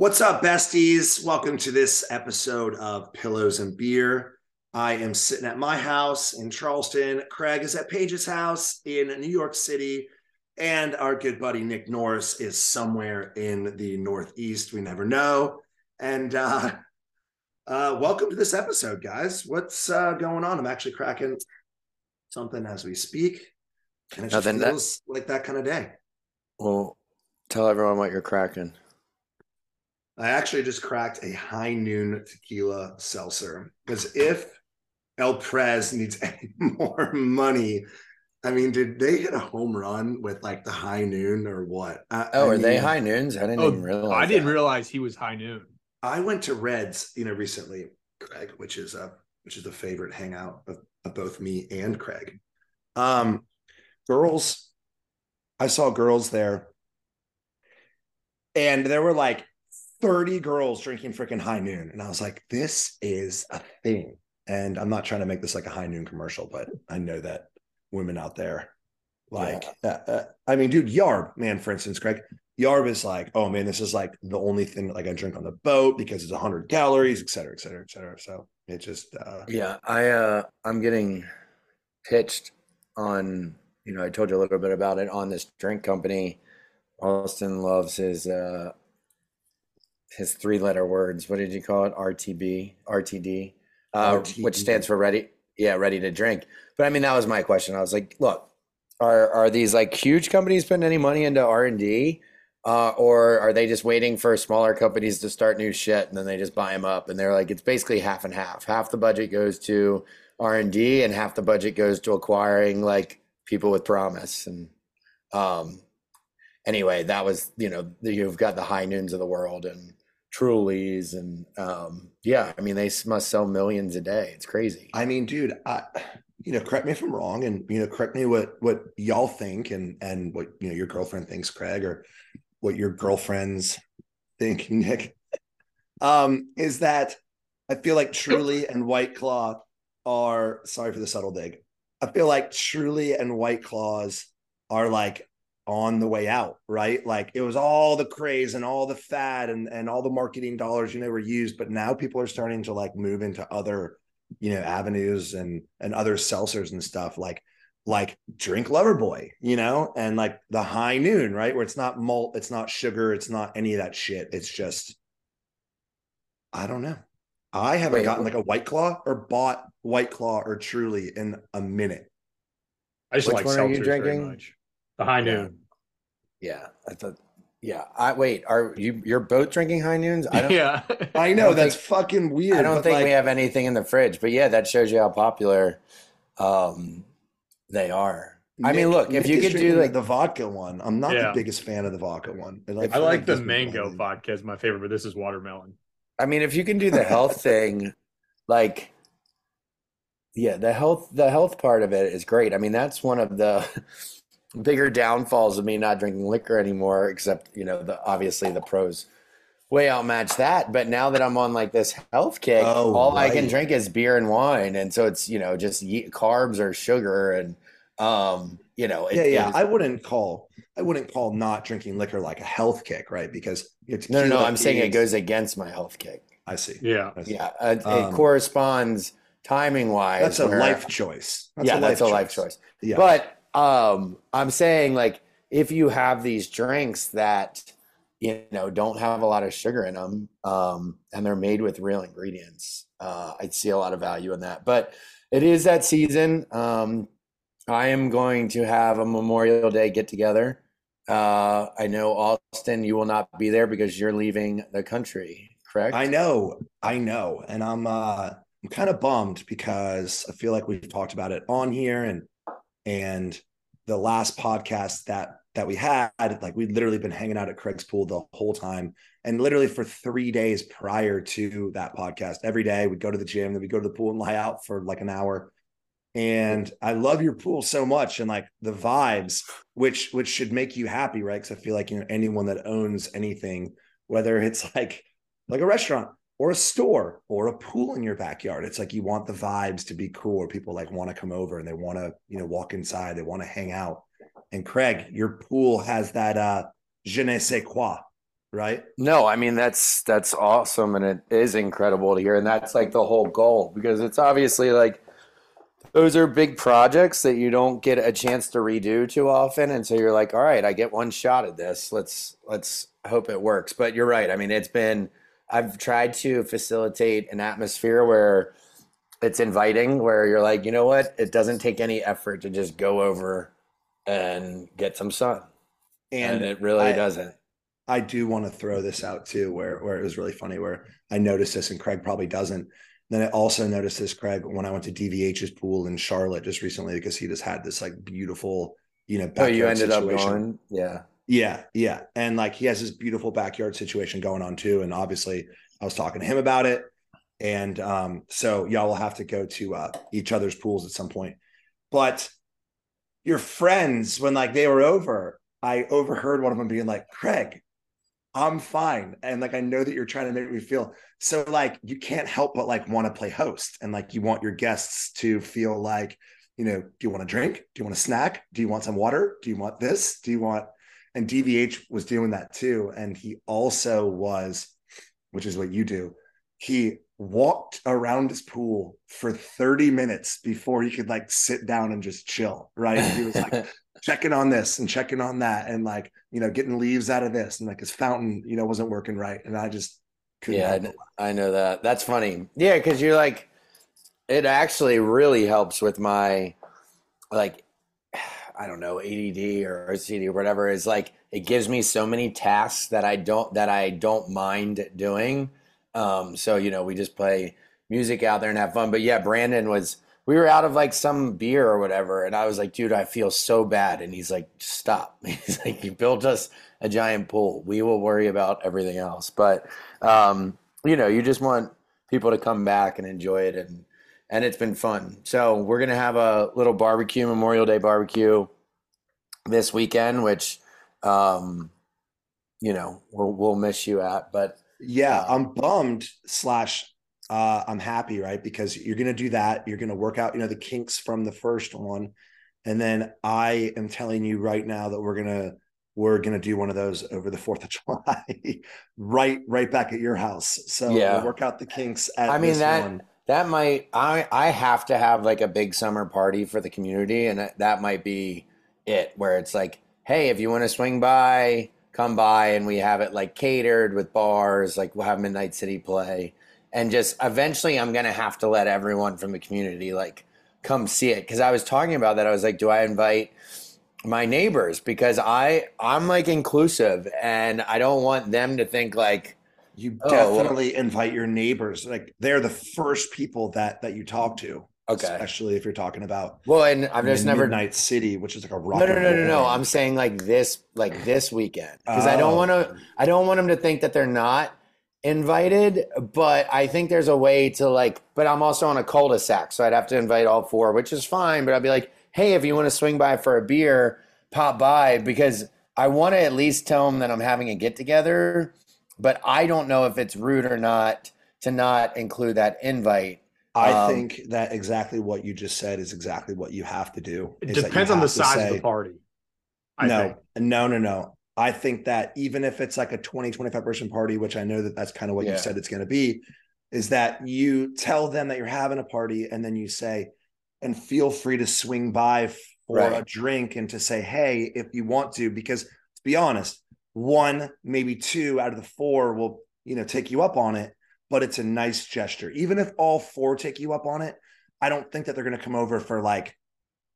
What's up, besties? Welcome to this episode of Pillows and Beer. I am sitting at my house in Charleston. Craig is at Paige's house in New York City. And our good buddy Nick Norris is somewhere in the Northeast. We never know. And uh, uh, welcome to this episode, guys. What's uh, going on? I'm actually cracking something as we speak. And it Nothing that- feels like that kind of day. Well, tell everyone what you're cracking. I actually just cracked a high noon tequila seltzer because if El Prez needs any more money, I mean, did they hit a home run with like the high noon or what? I, Oh, I are they high noons? I didn't Oh, even realize. I didn't that. realize he was high noon. I went to Reds, you know, recently, Craig, which is a which is the favorite hangout of, of both me and Craig. Um, girls, I saw girls there, and there were like 30 girls drinking freaking high noon. And I was like, this is a thing. And I'm not trying to make this like a high noon commercial, but I know that women out there like, uh, uh, I mean, dude, Yarb, man, for instance, Craig, Yarb is like, oh man, this is like the only thing that like I drink on the boat because it's 100 calories, et cetera, et cetera, et cetera. So it just, uh, Yeah, I uh, I'm getting pitched on. You know, I told you a little bit about it on this drink company. Austen loves his uh, his three letter words. What did you call it? RTB, RTD, uh, which stands for ready. Yeah, ready to drink. But I mean, that was my question. I was like, look, are are these like huge companies putting any money into R and D? Uh, or are they just waiting for smaller companies to start new shit and then they just buy them up? And they're like, it's basically half and half. Half the budget goes to R and D, and half the budget goes to acquiring like people with promise. And um, anyway, that was you know you've got the high noons of the world and Trulies and um, yeah, I mean they must sell millions a day. It's crazy. I mean, dude, I, you know, correct me if I'm wrong, and you know, correct me what what y'all think, and and what you know your girlfriend thinks, Craig, or what your girlfriends think, Nick. Um, is that I feel like Truly and White Claw are sorry for the subtle dig. I feel like Truly and White Claws are like on the way out, right? Like it was all the craze and all the fad and and all the marketing dollars, you know, were used, but now people are starting to like move into other you know avenues and and other seltzers and stuff like like drink Loverboy you know and like the high noon right where it's not malt it's not sugar it's not any of that shit it's just i don't know i haven't Wait, gotten like a white claw or bought white claw or truly in a minute I just Which like one are you seltzers very drinking? The high Yeah. noon. Yeah, I thought. Yeah, I wait. Are you you're both drinking high noons? I don't. yeah. i know don't that's think- fucking weird I don't but, think we have anything in the fridge, but yeah, that shows you how popular um, they are. I mean, Nick- look, if you could do like the vodka one i'm not Yeah. the biggest fan of the vodka one It, I like the mango volume. vodka is my favorite, but this is watermelon. I mean, if you can do the health thing, like, yeah, the health, the health part of it is great. I mean, that's one of the bigger downfalls of me not drinking liquor anymore, except, you know, the obviously the pros way outmatch that. But now that I'm on like this health kick, Oh, all I can drink is beer and wine. And so it's, you know, just ye- carbs or sugar. And, um, you know, it, yeah, yeah. it- I wouldn't call I wouldn't call not drinking liquor like a health kick, right? Because it's no, no, no. I'm saying it goes against my health kick. I see. Yeah. I see. Yeah. Uh, it Um, corresponds timing wise. That's a life choice. yeah, that's a life choice. Yeah. But um, I'm saying like if you have these drinks that you know don't have a lot of sugar in them, um, and they're made with real ingredients, uh, I'd see a lot of value in that. But it is that season. Um, I am going to have a Memorial Day get together. Uh, I know Austen, you will not be there because you're leaving the country, correct? I know, I know, and I'm uh I'm kind of bummed because I feel like we've talked about it on here and and the last podcast that that we had, like we'd literally been hanging out at Craig's pool the whole time. And literally for three days prior to that podcast, every day we'd go to the gym, then we'd go to the pool and lie out for like an hour. And I love your pool so much and like the vibes, which which should make you happy, right? Because I feel like you know anyone that owns anything, whether it's like like a restaurant or a store or a pool in your backyard. It's like you want the vibes to be cool, or people like want to come over and they want to, you know, walk inside, they want to hang out. And Craig, your pool has that uh je ne sais quoi. right? No, I mean that's that's awesome and it is incredible to hear and that's like the whole goal because it's obviously like those are big projects that you don't get a chance to redo too often and so you're like all right, I get one shot at this. Let's let's hope it works. But you're right. I mean, it's been I've tried to facilitate an atmosphere where it's inviting where you're like, you know what? It doesn't take any effort to just go over and get some sun. And, And, it really I- doesn't. I do want to throw this out too, where where it was really funny, where I noticed this and Craig probably doesn't. Then I also noticed this, Craig, when I went to DVH's pool in Charlotte just recently because he just had this like beautiful, you know, Oh, you backyard ended up going? Yeah. Yeah, yeah. And like he has this beautiful backyard situation going on too. And obviously I was talking to him about it. And um, so y'all will have to go to uh, each other's pools at some point. But your friends, when like they were over, I overheard one of them being like, Craig, I'm fine. And like I know that you're trying to make me feel so like you can't help but like want to play host and like you want your guests to feel like, you know, do you want a drink? Do you want a snack? Do you want some water? Do you want this? Do you want and DVH was doing that too. And he also was, which is what you do, he walked around his pool for 30 minutes before he could like sit down and just chill. Right. He was like checking on this and checking on that and like, you know, getting leaves out of this. And like his fountain, you know, wasn't working right. And I just couldn't Yeah, I help. I know that. That's funny. Yeah, because you're like, it actually really helps with my, like, I don't know, ADD or OCD or whatever. Is like it gives me so many tasks that I don't that I don't mind doing. Um, so you know, we just play music out there and have fun. But yeah, Brandon was. We were out of like some beer or whatever, and I was like, "Dude, I feel so bad." And he's like, "Stop." He's like, "You built us a giant pool. We will worry about everything else." But um, you know, you just want people to come back and enjoy it, and and it's been fun. So we're gonna have a little barbecue, Memorial Day barbecue, this weekend, which, um, you know, we'll, we'll miss you at. But Yeah, I'm bummed slash uh I'm happy, right? Because you're gonna do that. You're gonna work out, you know, the kinks from the first one. And then I am telling you right now that we're gonna we're gonna do one of those over the fourth of July, right, right back at your house. So Yeah. we'll work out the kinks at I mean, this that- one. That might I I have to have like a big summer party for the community, and that, might be it. Where it's like, hey, if you want to swing by, come by, and we have it like catered with bars. Like we'll have Midnight City play, and just eventually, I'm gonna have to let everyone from the community like come see it because I was talking about that. I was like, do I invite my neighbors because I I'm like inclusive, and I don't want them to think like. You Oh, well- definitely invite your neighbors. Like they're the first people that that you talk to. Okay. Especially if you're talking about Well, and I've just never Night City, which is like a rock No, no, no, no, no. I'm saying like this, like this weekend, because I don't Oh. want to. I don't want them to think that they're not invited. But I think there's a way to like. But I'm also on a cul-de-sac, so I'd have to invite all four, which is fine. But I'd be like, hey, if you want to swing by for a beer, pop by because I want to at least tell them that I'm having a get together. But I don't know if it's rude or not to not include that invite. I Um, think that exactly what you just said is exactly what you have to do. It depends on the have to size of the party. I no, think. no, no, no. I think that even if it's like a 20, 25 person party, which I know that that's kind of what Yeah. you said it's going to be, is that you tell them that you're having a party and then you say, and feel free to swing by for a drink and to say, hey, if you want to, because to be honest, one, maybe two out of the four will, you know, take you up on it, but it's a nice gesture. Even if all four take you up on it, I don't think that they're going to come over for like,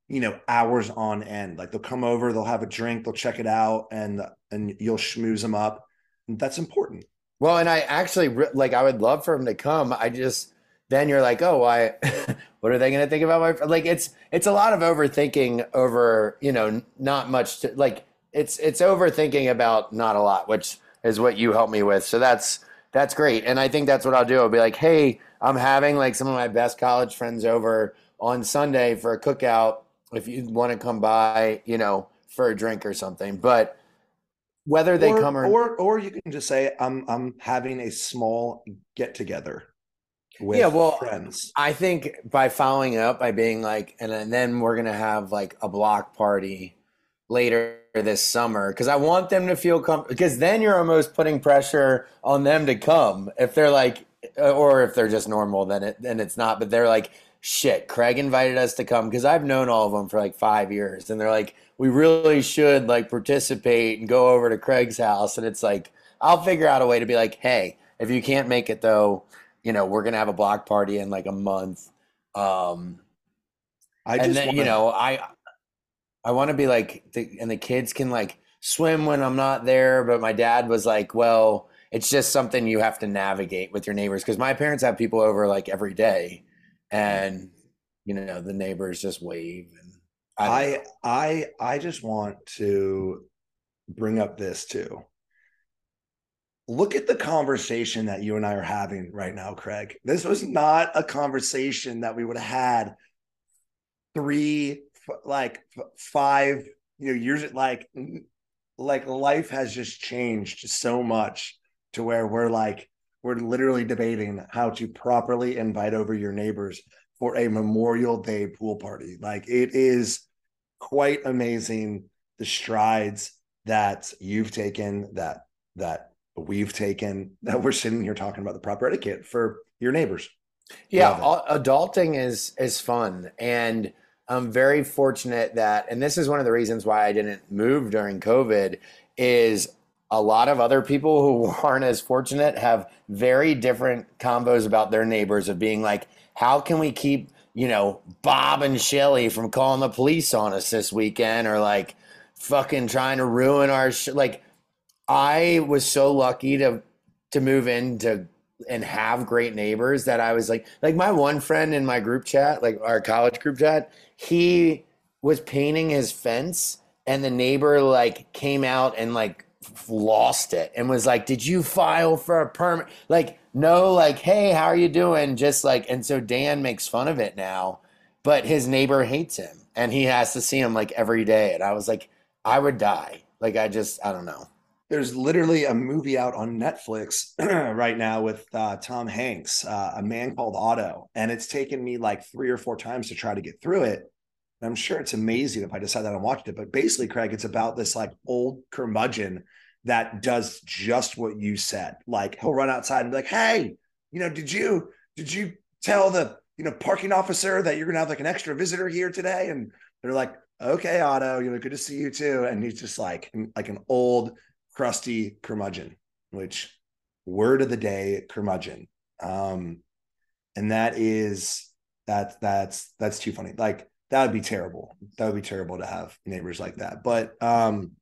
you know, hours on end. Like they'll come over, they'll have a drink, they'll check it out, and and you'll schmooze them up. That's important. Well, and I actually like I would love for them to come. I just then you're like, oh, why? what are they going to think about my? fr-" Like it's it's a lot of overthinking over you know not much to like it's it's overthinking about not a lot, which is what you helped me with. So that's that's great, and I think that's what I'll do. I'll be like, hey, I'm having like some of my best college friends over on Sunday for a cookout. If you want to come by, you know, for a drink or something, but. Whether they or, come or, or or you can just say, I'm I'm having a small get together with Yeah, well, friends. I think by following up by being like, and then- then we're gonna have like a block party later this summer because I want them to feel comfortable. Because then you're almost putting pressure on them to come. If they're like, uh, or if they're just normal, then it then it's not. But they're like, shit, Craig invited us to come because I've known all of them for like five years, and they're like, we really should like participate and go over to Craig's house, and it's like, I'll figure out a way to be like, hey, if you can't make it though, you know, we're gonna have a block party in like a month. Um, I and just then wanna, you know i i want to be like the, and the kids can like swim when i'm not there but my dad was like well it's just something you have to navigate with your neighbors because my parents have people over like every day and you know the neighbors just wave and I, I. I I just want to bring up this too. Look at the conversation that you and I are having right now, Craig. This was not a conversation that we would have had three, like f- five, you know, years. Like, like life has just changed so much to where we're like we're literally debating how to properly invite over your neighbors for a Memorial Day pool party. Like it is quite amazing the strides that you've taken, that that we've taken, that we're sitting here talking about the proper etiquette for your neighbors. yeah Love it. all, adulting is is fun and i'm very fortunate that and this is one of the reasons why i didn't move during covid is a lot of other people who aren't as fortunate have very different combos about their neighbors of being like how can we keep you know bob and shelly from calling the police on us this weekend or like fucking trying to ruin our sh- like i was so lucky to to move into and have great neighbors that I was like, like my one friend in my group chat, like our college group chat, he was painting his fence and the neighbor like came out and like lost it and was like, did you file for a permit? Like, no, like, hey, how are you doing? Just like, and so Dan makes fun of it now, but his neighbor hates him and he has to see him like every day. And I was like, I would die. Like, I just, I don't know. There's literally a movie out on Netflix right now with uh, Tom Hanks, uh, a man called Otto, and it's taken me like three or four times to try to get through it. And I'm sure it's amazing if I decide that I watched it. But basically, Craig, it's about this like old curmudgeon that does just what you said. Like he'll run outside and be like, "Hey, you know, did you did you tell the you know parking officer that you're gonna have like an extra visitor here today?" And they're like, "Okay, Otto, you know, good to see you too." And he's just like like an old crusty curmudgeon, which word of the day, curmudgeon. Um, and that is that that's that's too funny. Like that would be terrible. That would be terrible to have neighbors like that. But um,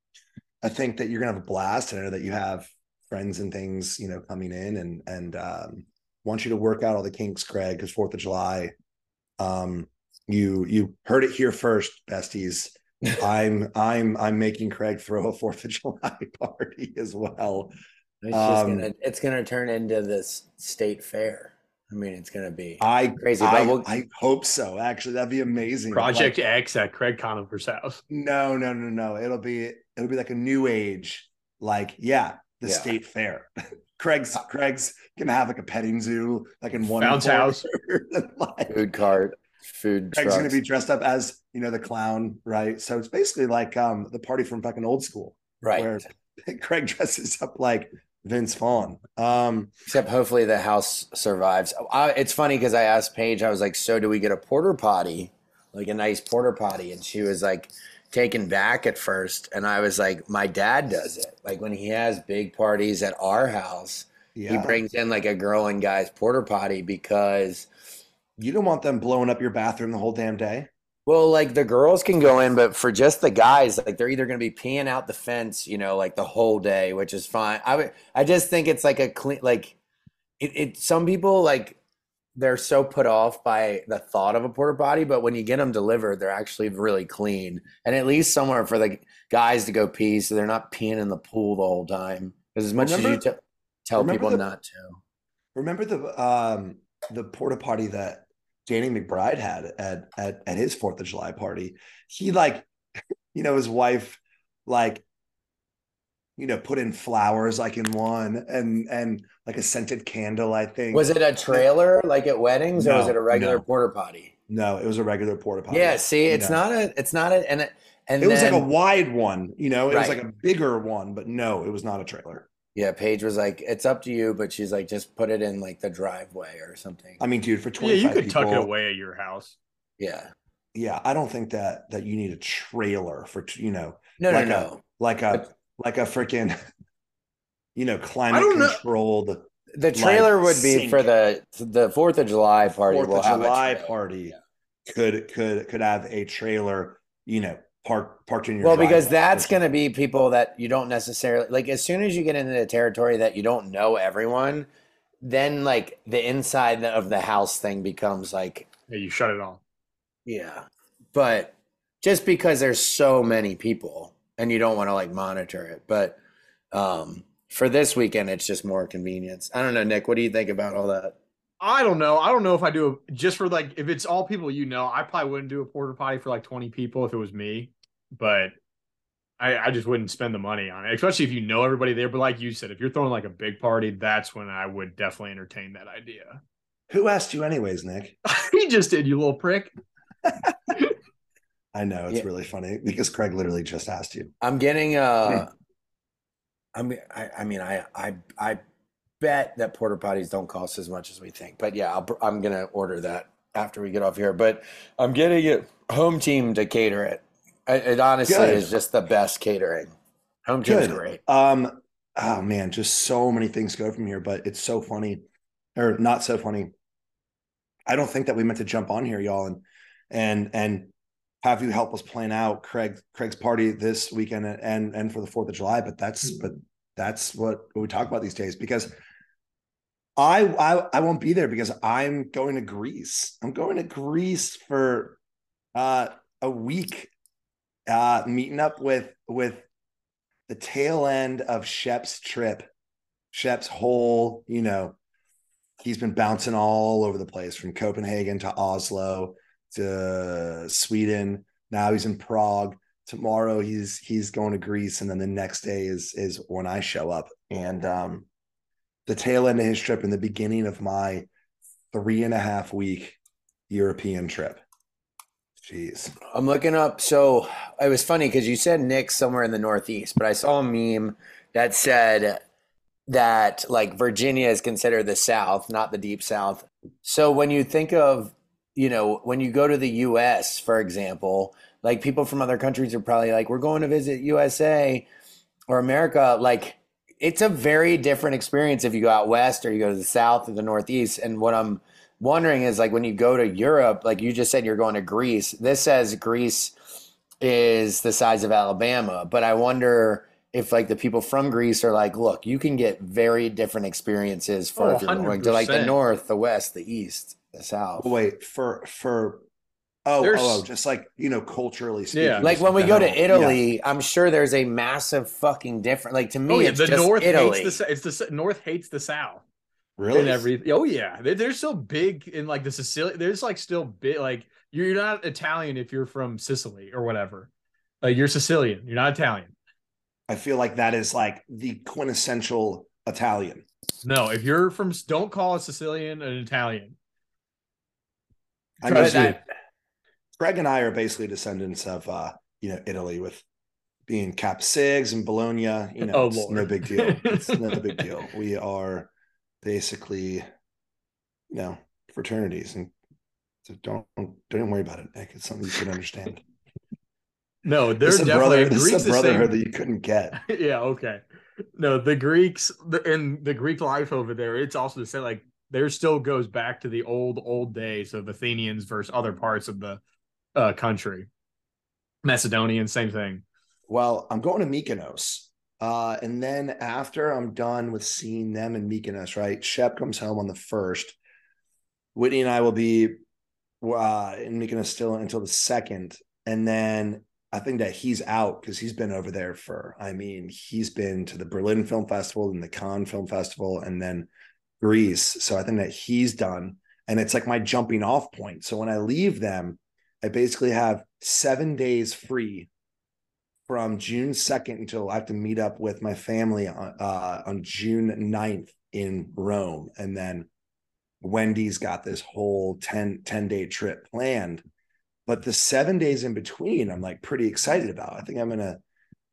I think that you're gonna have a blast. and I know that you have friends and things, you know, coming in and and um, want you to work out all the kinks, Craig, because Fourth of July. Um, you you heard it here first, besties. I'm I'm I'm making Craig throw a Fourth of July party as well. It's just Um, gonna, it's gonna turn into this state fair. I mean, it's gonna be I crazy. I, we'll- I hope so. Actually, that'd be amazing. Project Like, X at Craig Conover's house. no, no, no, no. It'll be it'll be like a new age. Like yeah, the Yeah. state fair. Craig's Craig's gonna have like a petting zoo, like in one Bounce corner. house. food cart, food Craig's trucks. gonna be dressed up as you know the clown, right? So it's basically like um the party from fucking old school, right. where Craig dresses up like Vince Vaughn. Um, Except hopefully the house survives. I, it's funny because I asked Paige, I was like, "So do we get a porta potty, like a nice porta potty?" And she was like, taken back at first, and I was like, "My dad does it. Like when he has big parties at our house, yeah, he brings in like a girl and guys porta potty because." You don't want them blowing up your bathroom the whole damn day. Well, like the girls can go in, but for just the guys, like they're either going to be peeing out the fence, you know, like the whole day, which is fine. I would, I just think it's like a clean, like it, it. Some people like they're so put off by the thought of a porta potty, but when you get them delivered, they're actually really clean, and at least somewhere for the guys to go pee, so they're not peeing in the pool the whole time. Because as much as you Remember- te- tell people the- not to, Remember the um the porta potty that Danny McBride had at at at his Fourth of July party? He like, you know, his wife like, you know, put in flowers like in one and and like a scented candle. I think was it a trailer like at weddings, or was it a regular no. porta potty? no, it was a regular porta potty. Yeah, see, it's No. not a, it's not a, and it, And It was like a wide one, you know, it was like a bigger one, but no, it was not a trailer. Yeah, Paige was like, "It's up to you," but she's like, "Just put it in like the driveway or something." I mean, dude, for twenty, Yeah, you could people, tuck it away at your house. yeah, yeah, I don't think that that you need a trailer for, you know, no, Like a- no, no. like a like a freaking you know, climate don't know- controlled The trailer would be sink. for the the Fourth of July party. Fourth will of July trailer. party could could could have a trailer, you know, parked parked in your Well, because that's going to be people that you don't necessarily like. As soon as you get into the territory that you don't know everyone, then like the inside of the house thing becomes like, Yeah, you shut it off. yeah. But just because there's so many people and you don't want to like monitor it, but um, for this weekend, it's just more convenience. I don't know, Nick. What do you think about all that? I don't know. I don't know if I do a, just for like if it's all people you know. I probably wouldn't do a porta potty for like twenty people if it was me, but I, I just wouldn't spend the money on it, especially if you know everybody there. But like you said, if you're throwing like a big party, that's when I would definitely entertain that idea. Who asked you anyways, Nick? he just did, you little prick. I know it's Yeah. really funny because Craig literally just asked you. I'm getting uh I mean I, I mean I I I bet that porta potties don't cost as much as we think. But yeah, I'll, I'm going to order that after we get off here, but I'm getting it home team to cater it. It, it honestly Good. is just the best catering. Home team's Good. great. Um, oh man, just so many things go from here, but it's so funny, or not so funny. I don't think that we meant to jump on here, y'all, and and and have you help us plan out Craig Craig's party this weekend and and, and for the Fourth of July. But that's but that's what, what we talk about these days because I, I I won't be there because I'm going to Greece. I'm going to Greece for uh a week, uh meeting up with with the tail end of Shep's trip. Shep's whole, you know, he's been bouncing all over the place from Copenhagen to Oslo to Sweden. Now he's in Prague. Tomorrow he's he's going to Greece, and then the next day is is when I show up. And um, the tail end of his trip and the beginning of my three and a half week European trip. Jeez. I'm looking up. So it was funny because you said Nick somewhere in the Northeast, but I saw a meme that said that like Virginia is considered the South, not the deep South. So when you think of, you know, when you go to the US, for example, like people from other countries are probably like, we're going to visit USA or America. Like it's a very different experience if you go out west or you go to the South or the Northeast. And what I'm wondering is like when you go to Europe, like you just said, you're going to Greece. This says Greece is the size of Alabama, but I wonder if like the people from Greece are like, look, you can get very different experiences for Oh, if you're going to like the north, the west, the east, the south. Wait for for oh There's- oh, oh just like you know culturally speaking. Yeah. Like when we go to general. Yeah. Italy, I'm sure there's a massive fucking difference. Like to me, Oh yeah, it's the just North Italy. hates the it's the North hates the South. really and everything. Oh yeah, they, they're so big in like the Sicilian. There's like still big. Like you're not Italian if you're from Sicily or whatever. Like you're Sicilian. You're not Italian. I feel like that is like the quintessential Italian. No, if you're from, don't call a Sicilian an Italian. I But mean, Trust that- Greg and I are basically descendants of uh, you know, Italy with being Kappa Sigs and Bologna. You know, Oh, it's Lord. no big deal. It's no big deal. We are basically, you know, fraternities, and so don't don't worry about it, Nick. It's something you can understand. No, they're a definitely brother. This Greeks is a the brotherhood that you couldn't get. yeah, okay. No, the Greeks the, and the Greek life over there, it's also the same. Like there still goes back to the old, old days of Athenians versus other parts of the uh, country. Macedonian, same thing. Well, I'm going to Mykonos. Uh, and then after I'm done with seeing them in Mykonos, right? Shep comes home on the first. Whitney and I will be uh, in Mykonos still until the second. And then I think that he's out because he's been over there for, I mean, he's been to the Berlin Film Festival and the Cannes Film Festival and then Greece. So I think that he's done. And it's like my jumping off point. So when I leave them, I basically have seven days free from June 2nd until I have to meet up with my family on, uh, on June 9th in Rome. And then Wendy's got this whole 10, 10 day trip planned. But the seven days in between, I'm like pretty excited about. I think I'm gonna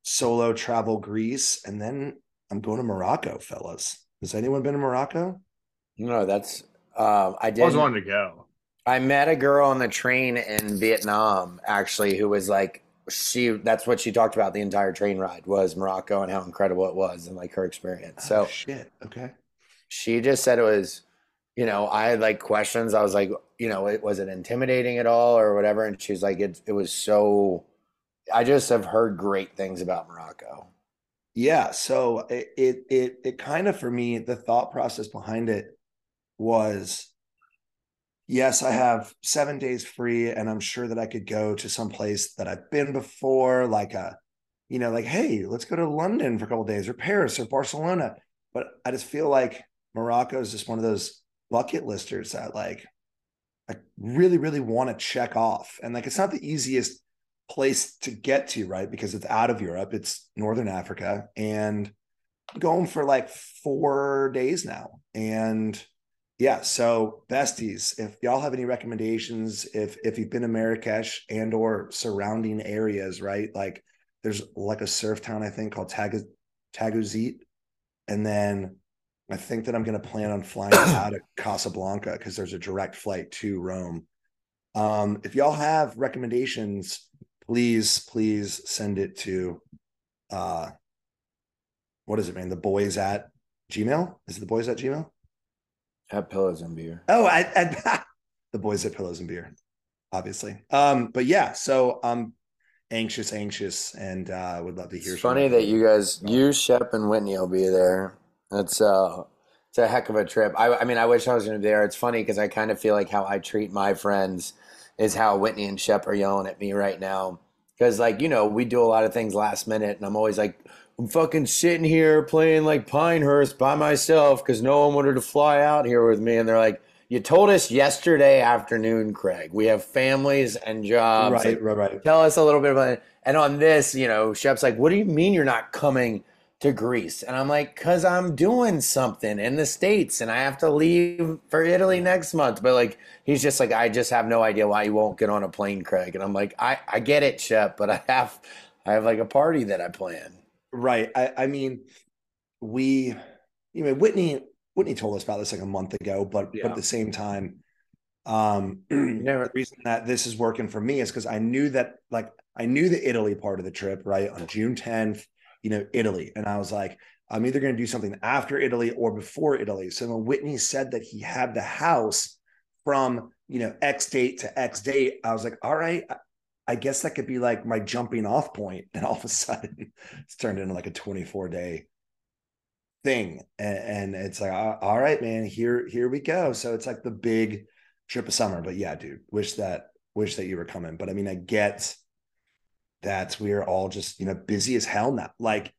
solo travel Greece, and then I'm going to Morocco, fellas. Has anyone been to Morocco? No, that's um, I did. I did. always wanted to go. I met a girl on the train in Vietnam actually who was like she that's what she talked about the entire train ride was Morocco and how incredible it was and like her experience. So oh, shit. Okay. she just said it was you know i had like questions i was like you know it was it intimidating at all or whatever and she's like it, it was so i just have heard great things about morocco Yeah. So it it it, it kind of for me, the thought process behind it was yes, I have seven days free, and I'm sure that I could go to some place that I've been before, like a, you know, like, hey, let's go to London for a couple days or Paris or Barcelona. But I just feel like Morocco is just one of those bucket listers that like I really, really want to check off. And like it's not the easiest place to get to, right? Because it's out of Europe, it's Northern Africa, and going for like four days now. And yeah, so besties, if y'all have any recommendations, if if you've been to Marrakesh and or surrounding areas, right? Like there's like a surf town, I think, called Tag Tagazout. And then I think that I'm going to plan on flying out of Casablanca because there's a direct flight to Rome. Um, if y'all have recommendations, please, please send it to uh what is it, man? The boys at Gmail? Is it the boys at Gmail? Have pillows and beer. Oh, I, I the boys at Pillows and Beer, obviously. Um, but yeah, so I'm anxious, anxious, and uh would love to hear it's funny that you guys you shep and whitney will be there. That's uh it's a heck of a trip. I, I mean i wish i was going to be there. It's funny because i kind of feel like how i treat my friends is how whitney and shep are yelling at me right now. Because like you know we do a lot of things last minute and i'm always like i'm fucking sitting here playing like pinehurst by myself because no one wanted to fly out here with me and they're like you told us yesterday afternoon craig we have families and jobs right, Like, right, right. tell us a little bit about it. And on this, you know, Shep's like, what do you mean you're not coming to Greece? And I'm like, because I'm doing something in the States and I have to leave for Italy next month. But like, he's just like, I just have no idea why you won't get on a plane, Craig. And I'm like, I, I get it, Shep, but I have, I have like a party that I plan. Right. I, I mean, we, you know, Whitney, Whitney told us about this like a month ago, but but at the same time, um, never- the reason that this is working for me is because I knew that like I knew the Italy part of the trip, right? On June 10th, you know, Italy. And I was like, I'm either going to do something after Italy or before Italy. So when Whitney said that he had the house from, you know, X date to X date, I was like, all right, I- guess that could be like my jumping off point. And all of a sudden it's turned into like a 24 day thing. And, and it's like, all all right, man, here, here we go. So it's like the big trip of summer. But yeah, dude, wish that, wish that you were coming. But I mean, I get that we're all just, you know, busy as hell now. Like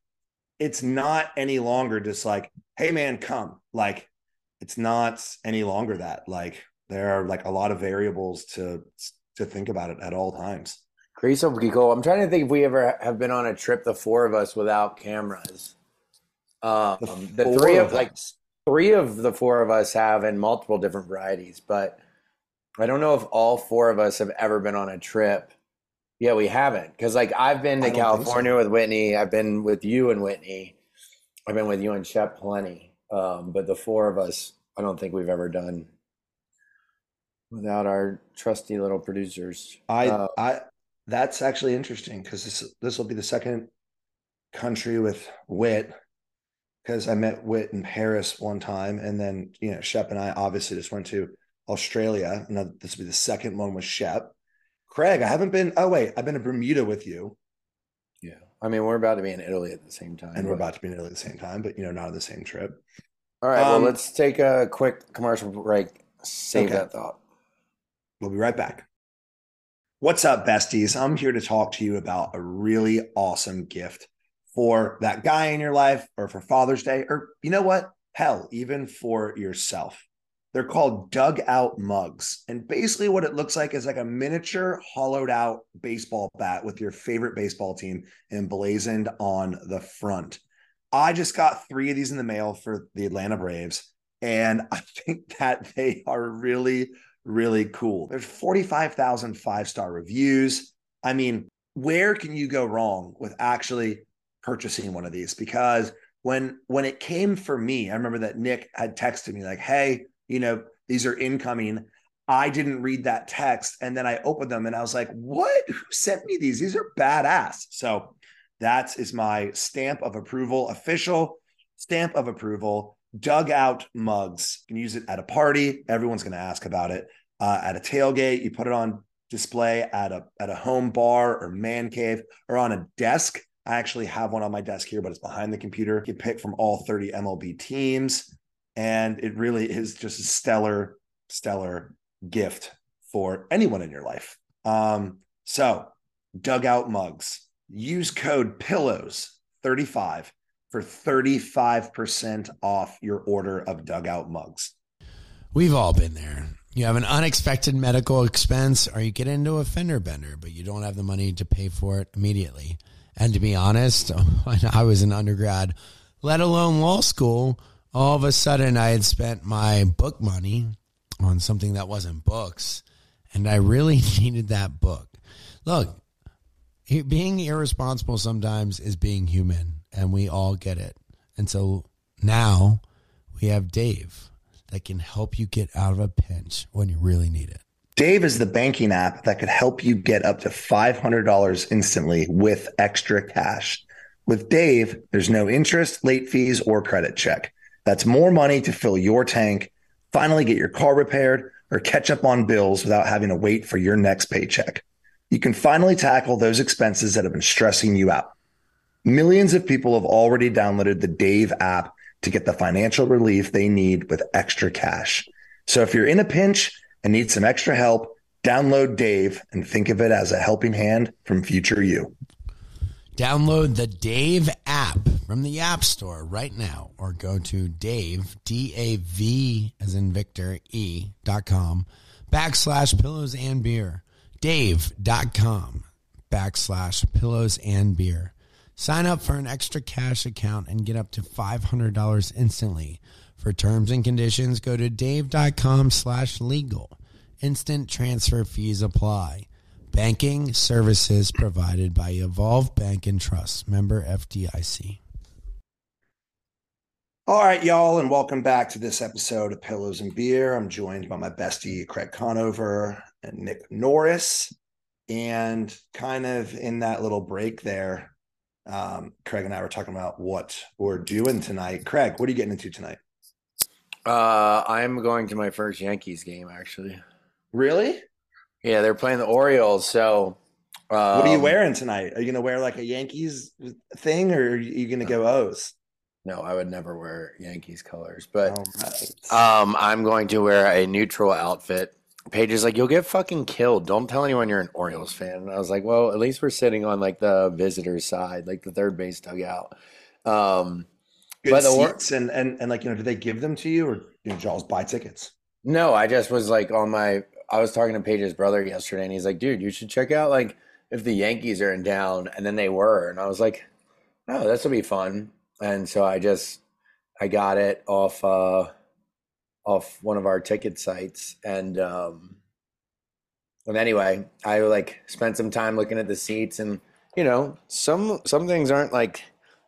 it's not any longer just like, hey man, come. Like it's not any longer that. Like there are like a lot of variables to to think about it at all times. Be cool. I'm trying to think if we ever have been on a trip, the four of us without cameras. Um, the, four three of like three of the four of us have in multiple different varieties, but I don't know if all four of us have ever been on a trip. Yeah, we haven't. Because like I've been to don't so. California with Whitney. I've been with you and Whitney. I've been with you and Shep plenty. Um, but the four of us, I don't think we've ever done without our trusty little producers. I Uh, I that's actually interesting because this this will be the second country with Whit because I met Whit in Paris one time and then you know Shep and I obviously just went to Australia then this will be the second one with Shep. Craig, I haven't been. Oh wait, I've been to Bermuda with you, yeah. I mean, we're about to be in Italy at the same time. and we're about to be in Italy at the same time, but you know not on the same trip. All right, well, Um, let's take a quick commercial break. Save Okay. that thought. We'll be right back. What's up, besties? I'm here to talk to you about a really awesome gift for that guy in your life or for Father's Day, or you know what? Hell, even for yourself. They're called dugout mugs. And basically, what it looks like is like a miniature hollowed out baseball bat with your favorite baseball team emblazoned on the front. I just got three of these in the mail for the Atlanta Braves. And I think that they are really, really cool. There's 45,000 five star reviews. I mean, where can you go wrong with actually purchasing one of these? Because when when it came for me, I remember that Nick had texted me like, "Hey, you know, these are incoming." I didn't read that text, and then I opened them, and I was like, "What? Who sent me these? These are badass." So that is my stamp of approval, official stamp of approval. Dugout mugs. You can use it at a party. Everyone's going to ask about it. Uh, at a tailgate, you put it on display at a at a home bar or man cave or on a desk. I actually have one on my desk here, but it's behind the computer. You pick from all 30 MLB teams. And it really is just a stellar, stellar gift for anyone in your life. Um, so dugout mugs. Use code pillows 35 for 35% off your order of dugout mugs. We've all been there. You have an unexpected medical expense or you get into a fender bender, but you don't have the money to pay for it immediately. And to be honest, when I was an undergrad, let alone law school, all of a sudden I had spent my book money on something that wasn't books. And I really needed that book. Look, being irresponsible sometimes is being human, and we all get it. And so now we have Dave that can help you get out of a pinch when you really need it. Dave is the banking app that could help you get up to $500 instantly with extra cash. With Dave, there's no interest, late fees, or credit check. That's more money to fill your tank, finally get your car repaired, or catch up on bills without having to wait for your next paycheck you can finally tackle those expenses that have been stressing you out. Millions of people have already downloaded the Dave app to get the financial relief they need with extra cash. So if you're in a pinch and need some extra help, download Dave and think of it as a helping hand from future you. Download the Dave app from the App Store right now or go to Dave, D A V as in Victor, E dot com backslash pillows and beer dave.com backslash pillows and beer. Sign up for an extra cash account and get up to $500 instantly. For terms and conditions, go to dave.com slash legal. Instant transfer fees apply. Banking services provided by Evolve Bank and Trust, member FDIC. All right, y'all, and welcome back to this episode of Pillows and Beer. I'm joined by my bestie, Craig Conover, and Nick Norris. And kind of in that little break there, um, Craig and I were talking about what we're doing tonight. Craig, what are you getting into tonight? Uh, I'm going to my first Yankees game, actually. Really? Yeah, they're playing the Orioles. So, um, what are you um, wearing tonight? Are you going to wear like a Yankees thing, or are you going to go O's? No, I would never wear Yankees colors, but um, I'm going to wear a neutral outfit Paige is like, you'll get fucking killed. Don't tell anyone you're an Orioles fan. And I was like, well, at least we're sitting on like the visitor side, like the third base dugout. Um, Good but the seats and, and and like you know, do they give them to you or do you know, Jaws buy tickets? No, I just was like on my. I was talking to Paige's brother yesterday, and he's like, dude, you should check out like if the Yankees are in town, and then they were, and I was like, oh, this will be fun. And so I just I got it off. uh off one of our ticket sites and um and anyway i like spent some time looking at the seats and you know some some things aren't like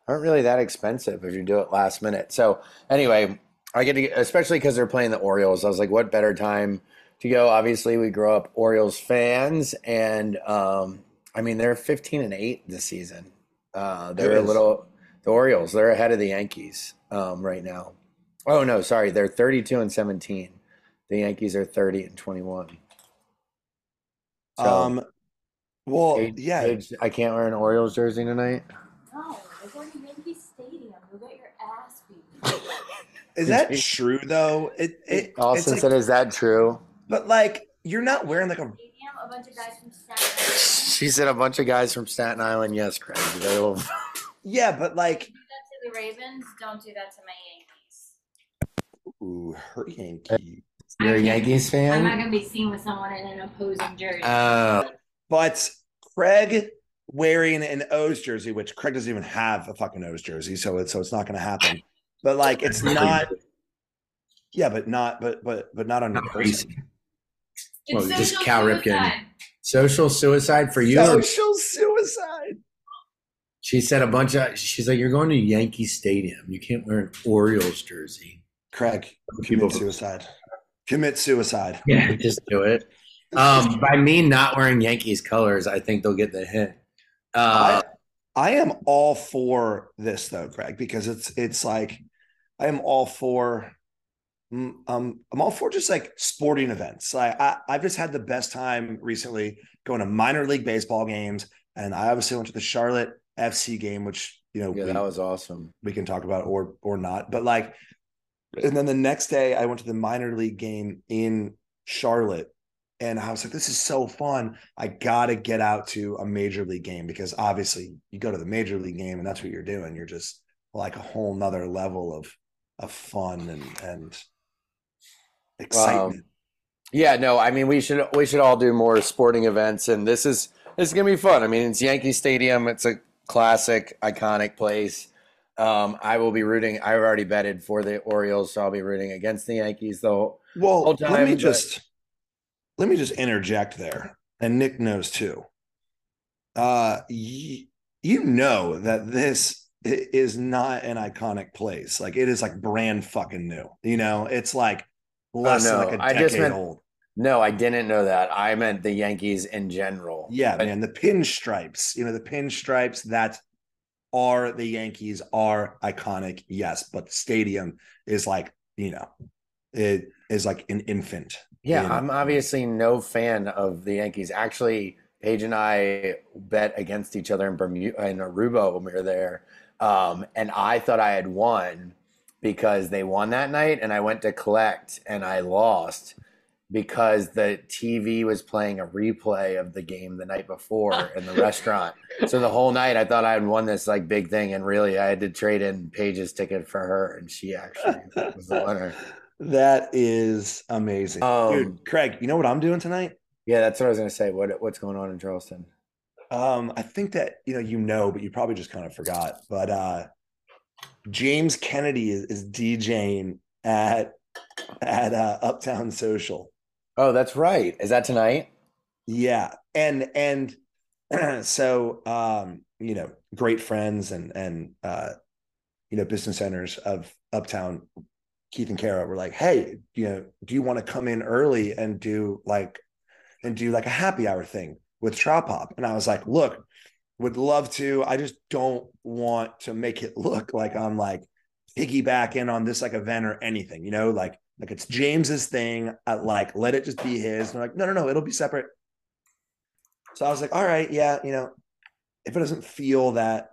aren't really that expensive if you do it last minute. So anyway i get to especially because they're playing the orioles i was like what better time to go? Obviously we grow up orioles fans and um i mean they're 15 and 8 this season. Uh they're a little the orioles they're ahead of the yankees um right now Oh no, sorry, they're 32 and 17. The Yankees are 30 and 21. So, um, well, yeah, I can't wear an Orioles jersey tonight. No, they're going to Yankee Stadium. You'll get your ass beat. is that true though? It, it Austen like, said, "Is that true?" But like, you're not wearing like a. A bunch of guys from Staten Island. She said a bunch of guys from Staten Island. Yes, Craig. yeah, but like. Do that to the Ravens. Don't do that to my Yankees. Ooh, her Yankees. You're a Yankees fan? I'm not going to be seen with someone in an opposing jersey. Uh, but Craig wearing an O's jersey, which Craig doesn't even have a fucking O's jersey, so it's so it's not going to happen. But like, it's not. Yeah, but not, but but but not on your person. It's Well, just social Cal Ripken. Social suicide for you. Social suicide. She said a bunch of. She's like, "You're going to Yankee Stadium. You can't wear an Orioles jersey." Craig, People- commit suicide. Commit suicide. Yeah, just do it. Um, by me not wearing Yankees colors, I think they'll get the hint. Uh, I am all for this though, Craig, because it's it's like I am all for mm, um I'm all for just like sporting events. Like I, I've just had the best time recently going to minor league baseball games, and I obviously went to the Charlotte FC game, which you know yeah, we, that was awesome. we can talk about or or not, but like, and then the next day I went to the minor league game in Charlotte. And I was like, this is so fun. I got to get out to a major league game because obviously you go to the major league game and that's what you're doing. You're just like a whole nother level of of fun and and excitement. Yeah, no, I mean we should we should all do more sporting events, and this is this is gonna be fun. I mean, it's Yankee Stadium. It's a classic, iconic place. Um, I will be rooting. I've already betted for the Orioles, so I'll be rooting against the Yankees. Though well, whole let me but- just let me just interject there, and Nick knows too. Uh, y- you know that this is not an iconic place. Like it is like brand fucking new. You know, it's like less no, than like a I decade just meant- old. no, I didn't know that. I meant the Yankees in general. Yeah, But- man. The pinstripes, you know, the pinstripes that are the Yankees are iconic, yes, but the stadium is like, you know, it is like an infant. Yeah, I'm obviously no fan of the Yankees. Actually, Paige and I bet against each other in Bermuda in Aruba when we were there, um, and I thought I had won because they won that night, and I went to collect and I lost because the TV was playing a replay of the game the night before in the restaurant. So the whole night I thought I had won this like big thing, and really I had to trade in Paige's ticket for her, and she actually was the winner. That is amazing. Um, Dude, Craig, you know what I'm doing tonight? Yeah, that's what I was gonna say. What what's going on in Charleston? Um, I think that you know, you know, but you probably just kind of forgot. But uh James Kennedy is, is DJing at at uh, Uptown Social. Oh, that's right. Is that tonight? Yeah. And and so um, you know, great friends and and uh, you know, business centers of Uptown, Keith and Kara were like, hey, you know, do you want to come in early and do like and do like a happy hour thing with Trop Pop? And I was like, look, would love to. I just don't want to make it look like I'm like piggybacking on this like event or anything, you know, like like it's James's thing. I, like let it just be his. And they're like, no, no, no, it'll be separate. So I was like, all right, yeah, you know, if it doesn't feel that,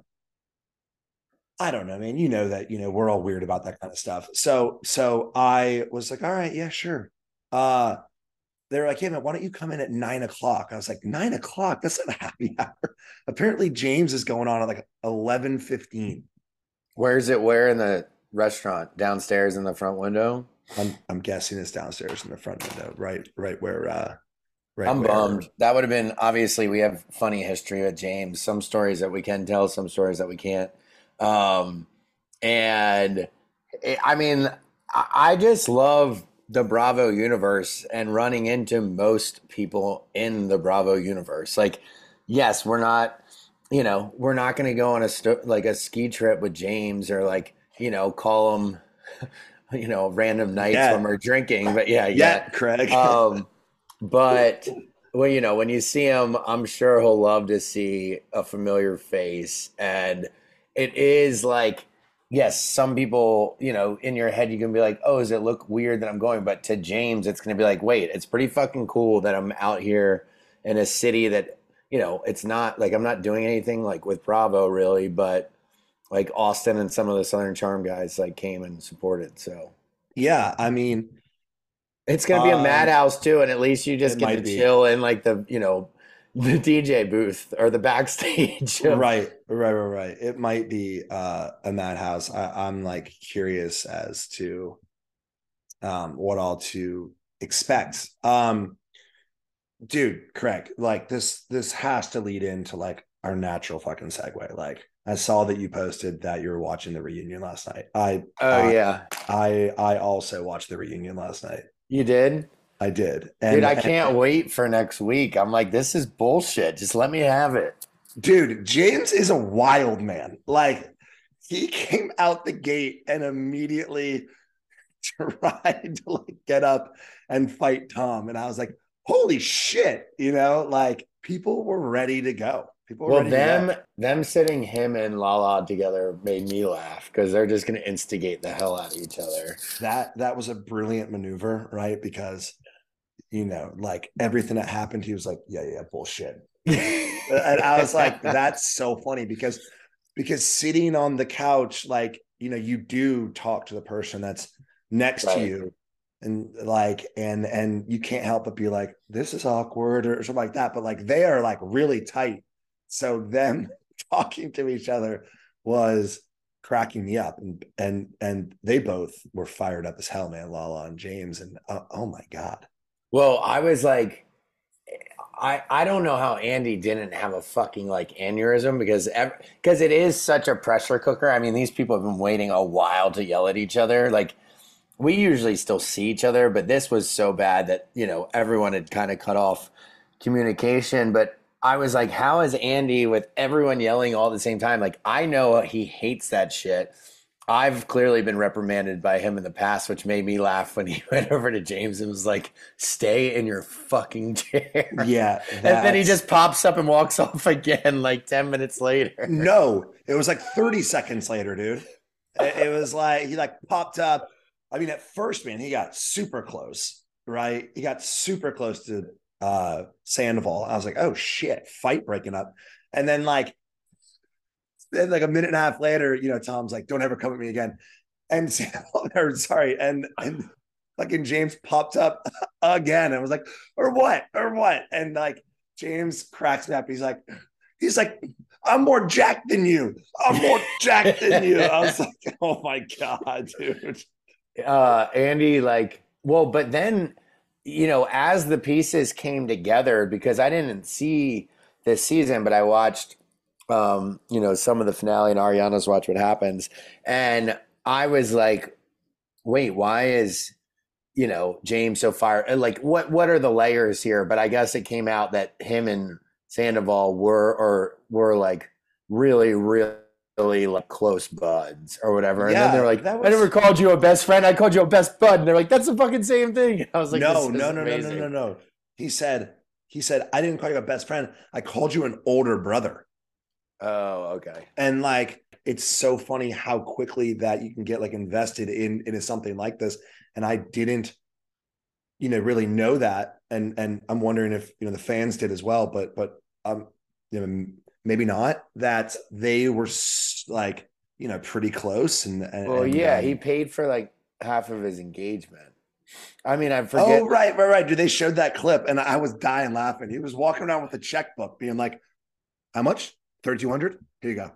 I don't know, man. You know that, you know, we're all weird about that kind of stuff. So, so I was like, all right, yeah, sure. Uh they were like, hey man, why don't you come in at nine o'clock? I was like, nine o'clock? That's not a happy hour. Apparently James is going on at like eleven fifteen. Where is it? Where in the restaurant? Downstairs in the front window? I'm I'm guessing it's downstairs in the front window, right, right where uh right I'm where- bummed. That would have been obviously we have funny history with James. Some stories that we can tell, some stories that we can't. Um, and it, I mean, I, just love the Bravo universe and running into most people in the Bravo universe. Like, yes, we're not, you know, we're not going to go on a sto- like a ski trip with James or like, you know, call him, you know, random nights Yeah. when we're drinking. But yeah, Yeah, Craig. um, but well, you know, when you see him, I'm sure he'll love to see a familiar face, and it is like, yes, some people, you know, in your head you can be like, oh, does it look weird that I'm going? But to James, it's going to be like, wait, it's pretty fucking cool that I'm out here in a city that, you know, it's not like I'm not doing anything like with Bravo really, but like Austen and some of the Southern Charm guys like came and supported, so. yeah, I mean, It's gonna be a Um, madhouse too, and at least you just get to be. chill in like the you know the DJ booth or the backstage. right, right, right, right. It might be uh a madhouse. I, I'm like curious as to um what all to expect. Um dude, Craig, like this this has to lead into like our natural fucking segue. Like I saw that you posted that you were watching the reunion last night. I Oh yeah, I I also watched the reunion last night. you did. I did. And, Dude, I can't wait for next week. I'm like, this is bullshit. Just let me have it. dude, James is a wild man. Like he came out the gate and immediately tried to like get up and fight Tom. And I was like, holy shit, you know, like people were ready to go. People Well, them them sitting him and Lala together made me laugh because they're just gonna instigate the hell out of each other. that that was a brilliant maneuver, right? Because you know, like everything that happened, he was like, Yeah, yeah, bullshit. and I was like, that's so funny because because sitting on the couch, like, you know, you do talk to the person that's next to you and like and and you can't help but be like, this is awkward or something like that. But like they are like really tight. So them talking to each other was cracking me up and and and they both were fired up as hell, man, Lala and James. And uh, oh my God. Well, I was like, I I don't know how Andy didn't have a fucking like aneurysm because because it is such a pressure cooker. I mean, these people have been waiting a while to yell at each other. Like we usually still see each other, but this was so bad that you know everyone had kind of cut off communication. But I was like, how is Andy with everyone yelling all at the same time? Like I know he hates that shit. I've clearly been reprimanded by him in the past, which made me laugh when he went over to James and was like, "Stay in your fucking chair." Yeah. and then he just pops up and walks off again, like ten minutes later. No, it was like 30 seconds later, dude. It, it was like he like popped up. I mean, at first, man, he got super close, right? He got super close to uh Sandoval. I was like, oh shit, fight breaking up. And then like then like a minute and a half later, you know, Tom's like, don't ever come at me again. And Sandoval, or sorry, and and fucking James popped up again. I was like, or what? Or what? And like James cracks me up. He's like, he's like, I'm more jacked than you. I'm more jacked than you. I was like, oh my God, dude. uh Andy like well but then you know as the pieces came together because I didn't see this season but I watched um you know some of the finale and Ariana's watch what happens and I was like wait why is you know James so far like what what are the layers here? But I guess it came out that him and Sandoval were or were like really really like close buds or whatever and then they're like that I never was- called you a best friend I called you a best bud and they're like that's the fucking same thing I was like no, no, no, no, no, no, no. He said, he said, I didn't call you a best friend. I called you an older brother. oh okay And like, it's so funny how quickly that you can get like invested in into something like this. And I didn't, you know, really know that. And and I'm wondering if you know the fans did as well. But but um, you know, maybe not. That they were like you know pretty close. And, and well and, yeah um, he paid for like half of his engagement I mean I forget Oh right, right, right. Dude, they showed that clip, and I was dying laughing. He was walking around with a checkbook, being like, "How much? Thirty two hundred? Here you go.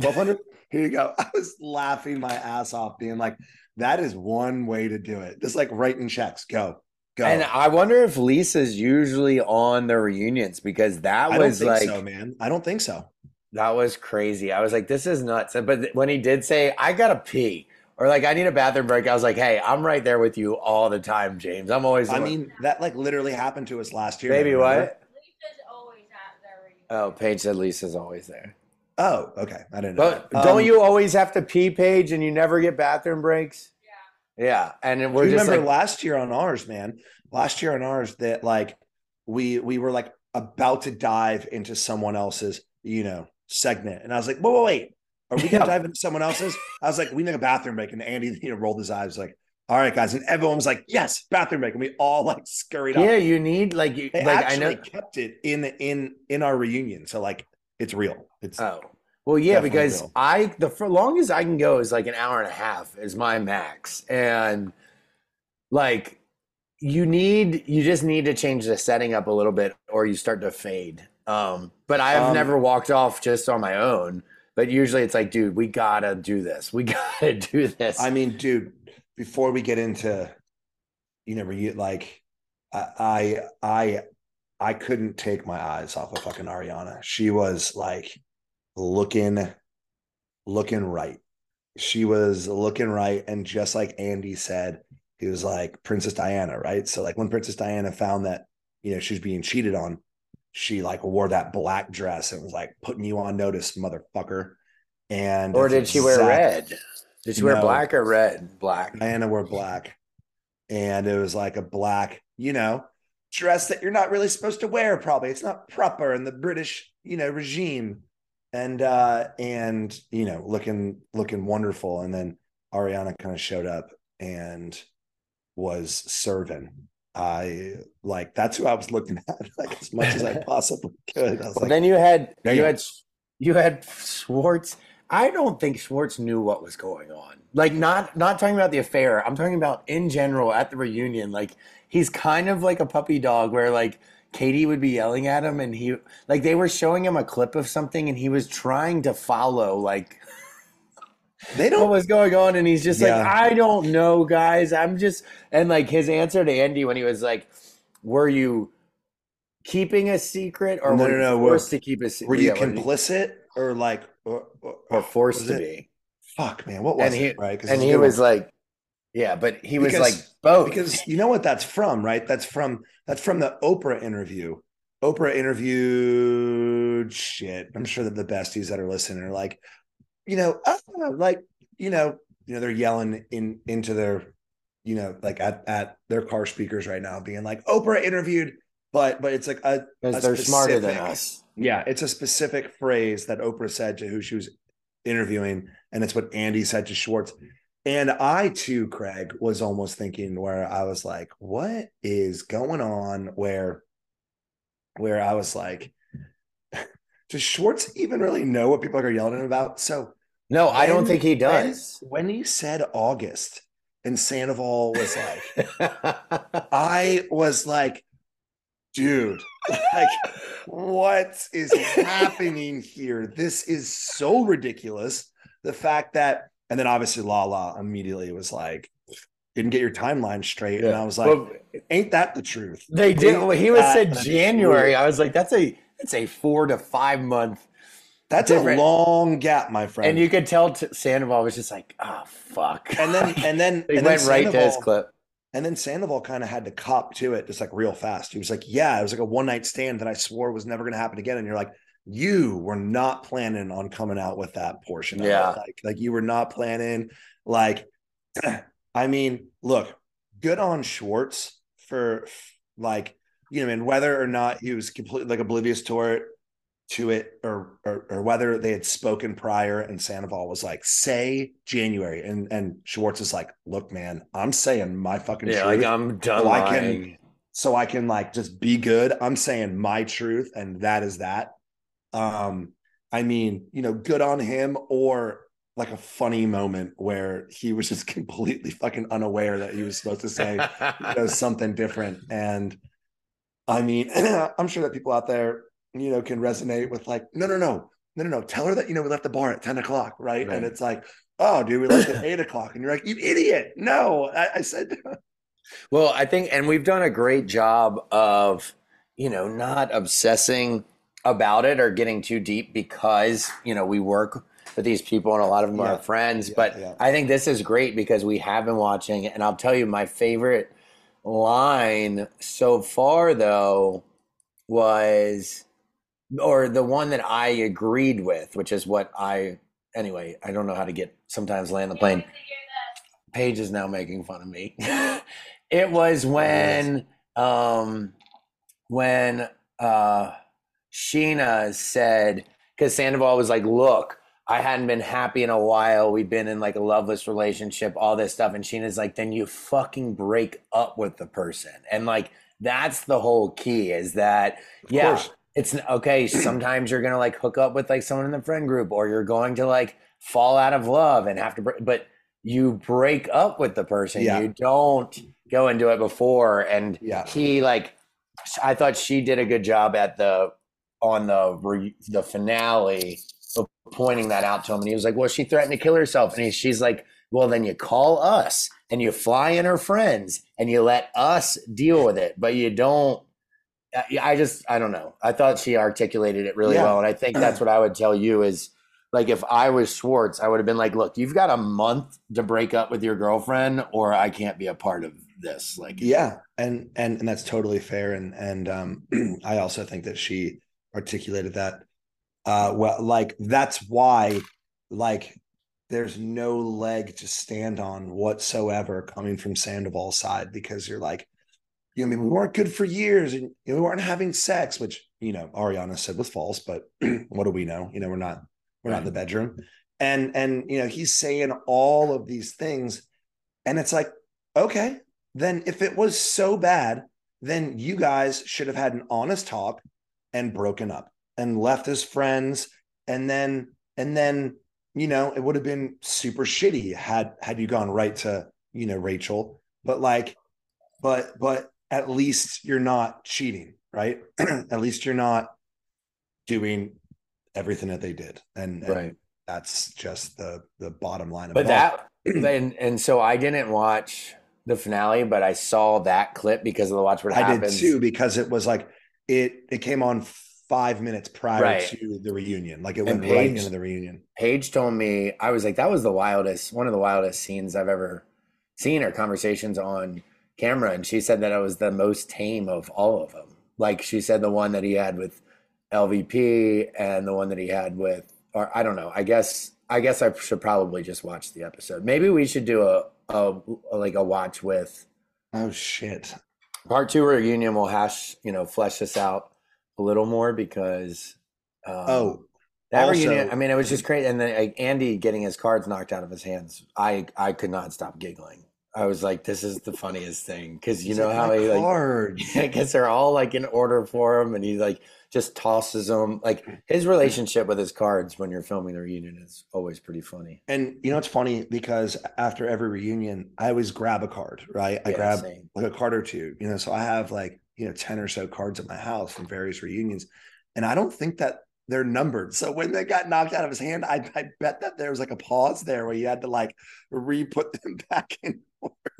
Twelve hundred? Here you go." I was laughing my ass off, being like, "That is one way to do it. Just like writing checks. Go, go." and I wonder if Lisa's usually on the reunions because that I don't was think like so, man. I don't think so. That was crazy. I was like, this is nuts. But when he did say, I gotta pee, or like, I need a bathroom break, I was like, hey, I'm right there with you all the time, James. I'm always. I one- mean, that like literally happened to us last year. Maybe remember? what? Lisa's always at their reunion. Oh, Paige said Lisa's always there. Oh, okay. I didn't know. But that. don't Um, you always have to pee, Paige, and you never get bathroom breaks? Yeah. Yeah. And we're you just remember like, last year on ours, man? Last year on ours, that like we we were like about to dive into someone else's, you know, segment, and I was like, whoa, whoa, wait, are we gonna dive into someone else's? I was like, we need a bathroom break, and Andy, you know, rolled his eyes like, all right, guys, and everyone was like, yes, bathroom break, and we all like scurried up. yeah, you need like, you, They like I actually know. kept it in in in our reunion, so like it's real. It's Oh. Well, yeah, Definitely because will. I the for longest I can go is like an hour and a half is my max, and like you need you just need to change the setting up a little bit, or you start to fade. Um, but I've Um, never walked off just on my own. But usually it's like, dude, we gotta do this. We gotta do this. I mean, dude, before we get into, you know, you like, I, I, I, I couldn't take my eyes off of fucking Ariana. She was like looking, looking right. She was looking right, and just like Andy said, he was like Princess Diana, right? So like when Princess Diana found that you know she was being cheated on, she like wore that black dress and was like putting you on notice, motherfucker. And Or did she wear red? Did she wear black or red? Black. Diana wore black, and it was like a black, you know, dress that you're not really supposed to wear. Probably it's not proper in the British, you know, regime, and uh and you know, looking looking wonderful. And then Ariana kind of showed up and was serving. I like that's who I was looking at like as much as I possibly could. I was Well, like, then you had you you had you had Schwartz. I don't think Schwartz knew what was going on. Like not not talking about the affair. I'm talking about in general at the reunion. Like he's kind of like a puppy dog where like Katie would be yelling at him and he like they were showing him a clip of something and he was trying to follow like they don't was going on and he's just Yeah. like I don't know guys. I'm just and like his answer to Andy when he was like were you keeping a secret or No, were no, you no, forced to keep a secret? were you complicit or like or, or, or forced to it? be. fuck man what was And he- it right And he was one. like, yeah, but he was Because- like both. because you know what that's from right that's from that's from the oprah interview oprah interviewed shit i'm sure that the besties that are listening are like you know ah, like you know you know they're yelling in into their you know like at at their car speakers right now being like oprah interviewed but but it's like a a they're smarter than specific- us. yeah it's a specific phrase that oprah said to who she was interviewing and it's what andy said to schwartz and I too, Craig, was almost thinking where I was like, what is going on? Where where I was like, does Schwartz even really know what people are yelling about? So No, I don't think he does. When, he said August and Sandoval was like, I was like, dude, like, what is happening here? This is so ridiculous. The fact that, and then obviously Lala immediately was like, didn't get your timeline straight. And I was like, Well, ain't that the truth? they did. Well, he was said January. I was like, that's a that's a four to five month, That's different. a long gap, my friend. and you could tell t- Sandoval was just like, oh fuck. and then and then he and went then right to his clip. And then Sandoval kind of had to cop to it just like real fast. He was like, Yeah, it was like a one night stand that I swore was never going to happen again. And you're like, You were not planning on coming out with that portion. Yeah. Like, like you were not planning. Like, I mean, look, good on Schwartz for like, you know, and whether or not he was completely like oblivious to it, to it, or, or or whether they had spoken prior, and Sandoval was like, "Say January," and and Schwartz is like, "Look, man, I'm saying my fucking Yeah, truth, like I'm done So I can- lying. so I can like just be good. I'm saying my truth, and that is that." Um, I mean, you know, good on him, or like a funny moment where he was just completely fucking unaware that he was supposed to say you know something different and i mean i'm sure that people out there you know can resonate with like no no no no no no tell her that you know we left the bar at 10 o'clock right, Right. and it's like oh dude we left at 8 o'clock and you're like you idiot no i, I said Well, I think, and we've done a great job of, you know, not obsessing about it or getting too deep because, you know, we work with these people and a lot of them are Yeah. our friends. Yeah, but yeah. I think this is great because we have been watching. And I'll tell you, my favorite line so far, though, was, or the one that I agreed with, which is what I, anyway, I don't know how to get sometimes land the plane. Paige is now making fun of me. it was when um when uh Scheana said because Sandoval was like, look, I hadn't been happy in a while. We've been in like a loveless relationship, all this stuff. And Scheana's like, then you fucking break up with the person. And like that's the whole key is that Of yeah, course. It's okay. Sometimes you're gonna like hook up with like someone in the friend group, or you're going to like fall out of love and have to. Break, but you break up with the person. Yeah. You don't go into it before. And Yeah. he like, I thought she did a good job at the on the the finale of pointing that out to him. And he was like, "Well, she threatened to kill herself." And he, she's like, "Well, then you call us and you fly in her friends and you let us deal with it, but you don't." I- I just, I don't know. I thought she articulated it really Yeah. well, and I think that's what I would tell you is Like if I was Schwartz, I would have been like, "Look, you've got a month to break up with your girlfriend, or I can't be a part of this." Like, Yeah, and and and that's totally fair. And and um, I also think that she articulated that uh, well. Like that's why, like, there's no leg to stand on whatsoever coming from Sandoval's side because you're like, you know, I mean, we weren't good for years, and you know, we weren't having sex, which you know Ariana said was false. But what do we know? You know, we're not we're not in the bedroom, and and you know he's saying all of these things, and it's like, okay, then if it was so bad, then you guys should have had an honest talk and broken up and left as friends, and then and then you know it would have been super shitty had had you gone right to you know Rachel, but like, but but at least you're not cheating, right? at least you're not doing everything that they did, and, and right. that's just the the bottom line of But that and and so I didn't watch the finale, but I saw that clip because of the Watch What I Happens. did too because it was like it it came on five minutes prior Right. to the reunion. Like it went right into the reunion. Paige told me I was like, that was the wildest, one of the wildest scenes I've ever seen or conversations on camera. And she said that it was the most tame of all of them. Like she said, the one that he had with LVP and the one that he had with, or I don't know. I guess I guess I should probably just watch the episode. Maybe we should do a, a like a watch with Oh shit. part two reunion. We'll hash, you know, flesh this out a little more because. Um, Oh, that Also- reunion, I mean, it was just crazy. And then like, Andy getting his cards knocked out of his hands, I I could not stop giggling. I was like, this is the funniest thing because you know how "My he like, cards. because they're all like in order for him, and he like just tosses them. Like his relationship with his cards when you're filming the reunion is always pretty funny. And you know it's funny because after every reunion, I always grab a card, right? I Yeah, grab same. like a card or two, you know. So I have like you know ten or so cards at my house from various reunions, and I don't think that they're numbered. So when they got knocked out of his hand, I, I bet that there was like a pause there where you had to like re-put them back in.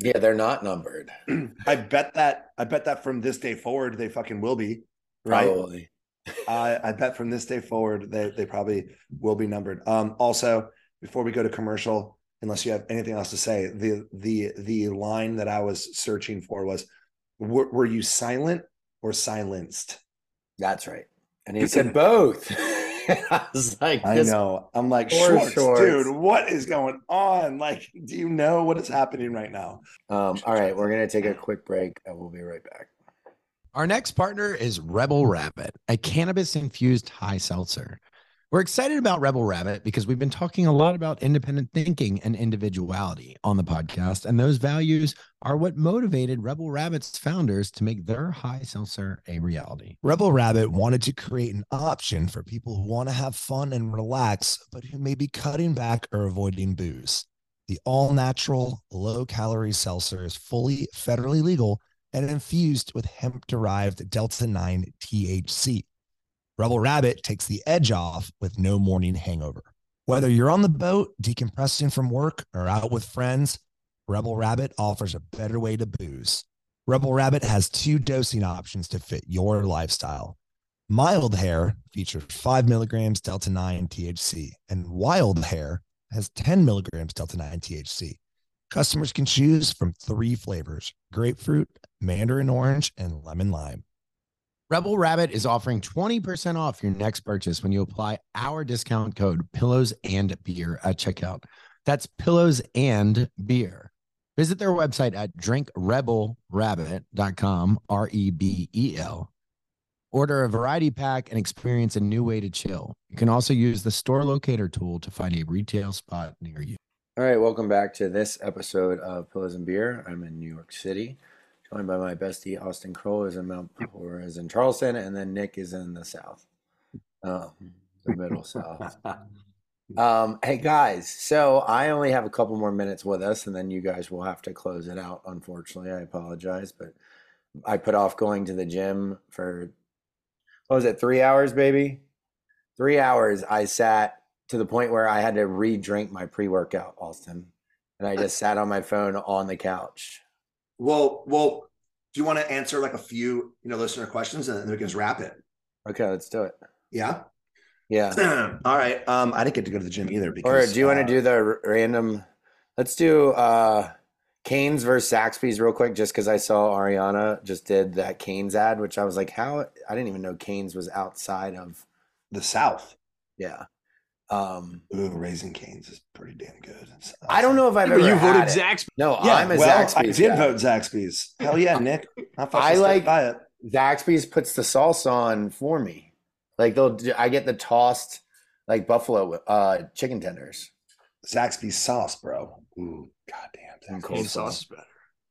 Yeah, they're not numbered. I bet that I bet that from this day forward they fucking will be, right? Probably. I, I bet from this day forward they they probably will be numbered. Um, also, before we go to commercial, unless you have anything else to say, the the the line that I was searching for was, were, were you silent or silenced? That's right. And he said both. I was like, I know. I'm like, Poor Schwartz, Schwartz. dude, what is going on? Like, do you know what is happening right now? Um, all right, we're gonna take a quick break and we'll be right back. Our next partner is Rebel Rabbit, a cannabis infused high seltzer. We're excited about Rebel Rabbit because we've been talking a lot about independent thinking and individuality on the podcast, and those values are what motivated Rebel Rabbit's founders to make their high seltzer a reality. Rebel Rabbit wanted to create an option for people who want to have fun and relax, but who may be cutting back or avoiding booze. The all natural, low calorie seltzer is fully federally legal and infused with hemp derived Delta 9 THC. Rebel Rabbit takes the edge off with no morning hangover. Whether you're on the boat, decompressing from work, or out with friends, Rebel Rabbit offers a better way to booze. Rebel Rabbit has two dosing options to fit your lifestyle. Mild Hare features 5 milligrams Delta 9 THC, and Wild Hare has 10 milligrams Delta 9 THC. Customers can choose from three flavors grapefruit, mandarin orange, and lemon lime. Rebel Rabbit is offering 20% off your next purchase when you apply our discount code pillows and beer at checkout. That's pillows and beer. Visit their website at drinkrebelrabbit.com, R E B E L. Order a variety pack and experience a new way to chill. You can also use the store locator tool to find a retail spot near you. All right, welcome back to this episode of Pillows and Beer. I'm in New York City, joined by my bestie Austen Kroll is in Mount or is in Charleston, and then Nick is in the South, oh, the middle South. Um, hey guys, so I only have a couple more minutes with us, and then you guys will have to close it out. Unfortunately, I apologize, but I put off going to the gym for what was it, three hours, baby? Three hours. I sat to the point where I had to re-drink my pre-workout, Austin, and I just sat on my phone on the couch. Well, well, do you want to answer like a few, you know, listener questions and then we can just wrap it? Okay, let's do it. Yeah. Yeah. All right. Um, I didn't get to go to the gym either Or do you want uh, to do the r- random? Let's do uh Canes versus Zaxby's real quick, just because I saw Ariana just did that Canes ad, which I was like, how? I didn't even know Canes was outside of. the South? Yeah. Um, Ooh, Raising Canes is pretty damn good. It's- I don't know if I've ever you had voted it. Zax. No, Yeah, I'm a well, Zaxby's. I did guy. vote Zaxby's. Hell yeah, Nick. How I like- by it. Zaxby's puts the sauce on for me. Like they'll, do, I get the tossed like buffalo uh chicken tenders. Zaxby's sauce, bro. Ooh, goddamn. And Zaxby's cold sauce is better.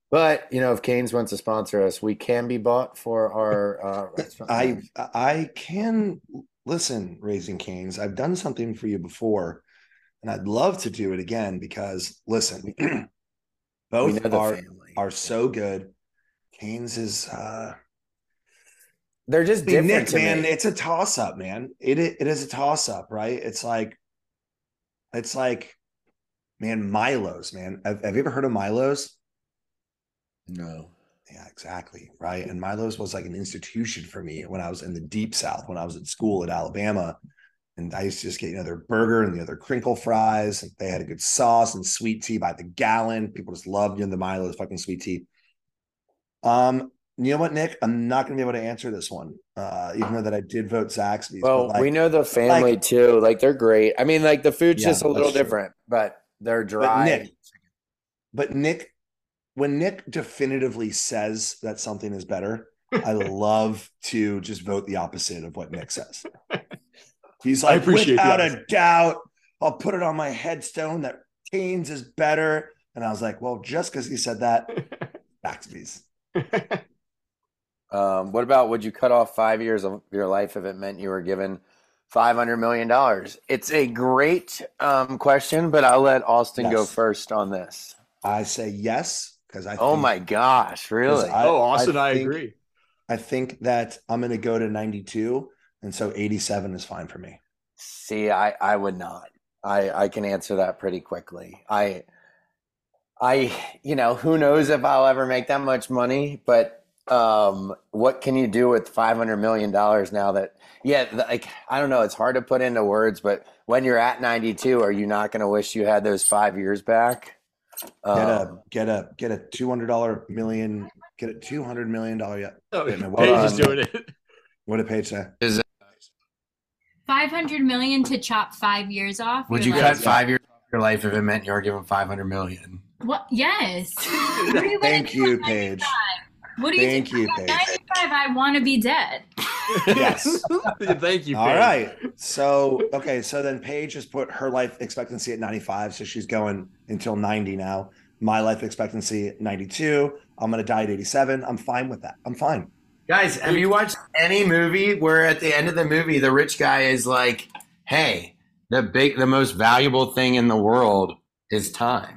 But you know, if Canes wants to sponsor us, we can be bought for our uh, restaurant. I I can listen, Raising Canes. I've done something for you before, and I'd love to do it again because listen, both are family. are so good. Canes is uh They're just different Nick, man, me. it's a toss up, man. It it is a toss up, right? It's like it's like man, Milo's, man. Have, have you ever heard of Milo's? No. Yeah, exactly. Right. And Milo's was like an institution for me when I was in the deep south, when I was at school at Alabama. And I used to just get, you know, their burger and the other crinkle fries. They had a good sauce and sweet tea by the gallon. People just loved you know, the Milo's fucking sweet tea. Um, you know what, Nick? I'm not gonna be able to answer this one. Uh, even though that I did vote Zaxby's. Well, like, we know the family like- too. Like they're great. I mean, like the food's Yeah, just a little different, but they're dry. Nick- But Nick, when Nick definitively says that something is better, I love to just vote the opposite of what Nick says. He's I like, appreciate without a doubt, I'll put it on my headstone that Canes is better. And I was like, well, just because he said that, Zaxby's. Um, what about would you cut off five years of your life if it meant you were given five hundred million dollars? It's a great um, question, but I'll let Austen go first on this. I say yes because I. Oh think- my gosh, really? I- oh, Austen, I, think- agree. I think that I'm going to go to 92, and so 87 is fine for me. See, I I would not. I I can answer that pretty quickly. I I you know, who knows if I'll ever make that much money, but um what can you do with 500 million dollars now that yeah, like I don't know, it's hard to put into words, but when you're at 92, are you not going to wish you had those 5 years back? Get a Um, get a get a two hundred dollar million. Get a two hundred million dollar. Yeah. Oh, Wait a minute, Paige hold is on. doing it. What did Paige say? 500 million to chop five years off. would You're cut 5 years of your life if it meant you were given 500 million? What? Yes. What are you gonna Thank you, at Paige. 95? What are you Thank doing? you, At Paige. 95, I want to be dead. Yes. Thank you. All Paige. right. So okay. So then Paige has put her life expectancy at ninety five. So she's going until ninety now. My life expectancy at ninety two. I'm gonna die at eighty seven. I'm fine with that. I'm fine. Guys, have you watched any movie where at the end of the movie the rich guy is like, "Hey, the big the most valuable thing in the world is time."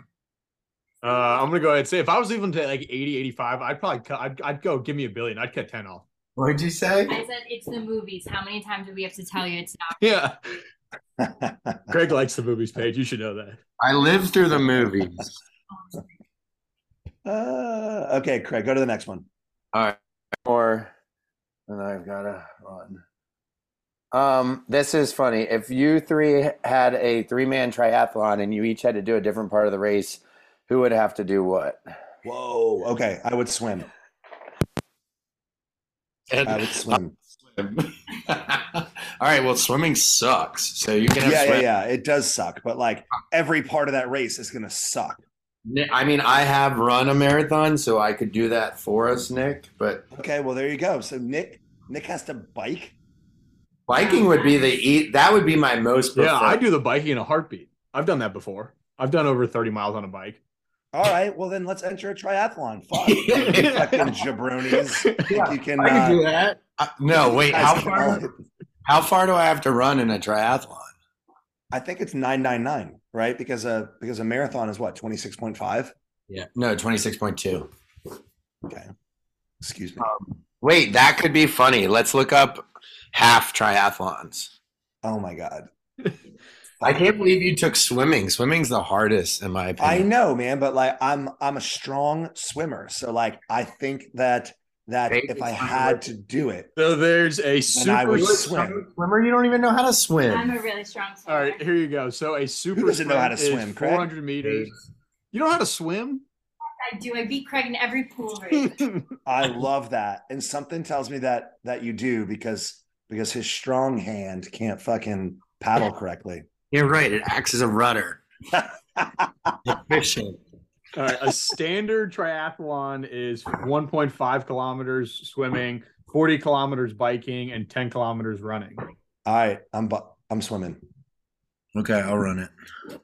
Uh, I'm gonna go ahead and say if I was even to like 80, 85, I'd probably cut. I'd, I'd go give me a billion. I'd cut 10 off. What'd you say? I said it's the movies. How many times do we have to tell you it's not? Yeah. Greg likes the movies Paige. You should know that. I lived through the movies. uh, okay, Craig, go to the next one. All right. Or and I've got to run. Um, this is funny. If you three had a three-man triathlon and you each had to do a different part of the race, who would have to do what? Whoa. Okay, I would swim. I would swim. All right. Well, swimming sucks. So you can have Yeah, yeah, swim. yeah. It does suck, but like every part of that race is gonna suck. I mean, I have run a marathon, so I could do that for us, Nick. But Okay, well there you go. So Nick, Nick has to bike. biking would be the eat. That would be my most. Yeah, I do the biking in a heartbeat. I've done that before. I've done over 30 miles on a bike. All right, well then let's enter a triathlon. Fuck, fucking jabronis. Yeah, you can. I can uh, do that. Uh, no, wait. How far? all- How far do I have to run in a triathlon? I think it's nine nine nine, right? Because a because a marathon is what twenty six point five. Yeah. No, twenty six point two. Okay, excuse me. Wait, that could be funny. Let's look up half triathlons. Oh my god, I can't believe you took swimming. Swimming's the hardest, in my opinion. I know, man, but like I'm I'm a strong swimmer, so like I think that that Hey, if I had to do it, So there's a Then I super. would You're a swim. Swimmer, you don't even know how to swim. I'm a really strong swimmer. All right, here you go. So a super. doesn't know how to sprint is swim, Craig? 400 meters. You know how to swim? I do. I beat Craig in every pool race. I love that. And something tells me that that you do because because his strong hand can't fucking paddle correctly. You're right. It acts as a rudder. Efficient. All right, a standard triathlon is 1.5 kilometers swimming, 40 kilometers biking, and 10 kilometers running. All right, I'm bu- I'm swimming. Okay, I'll run it.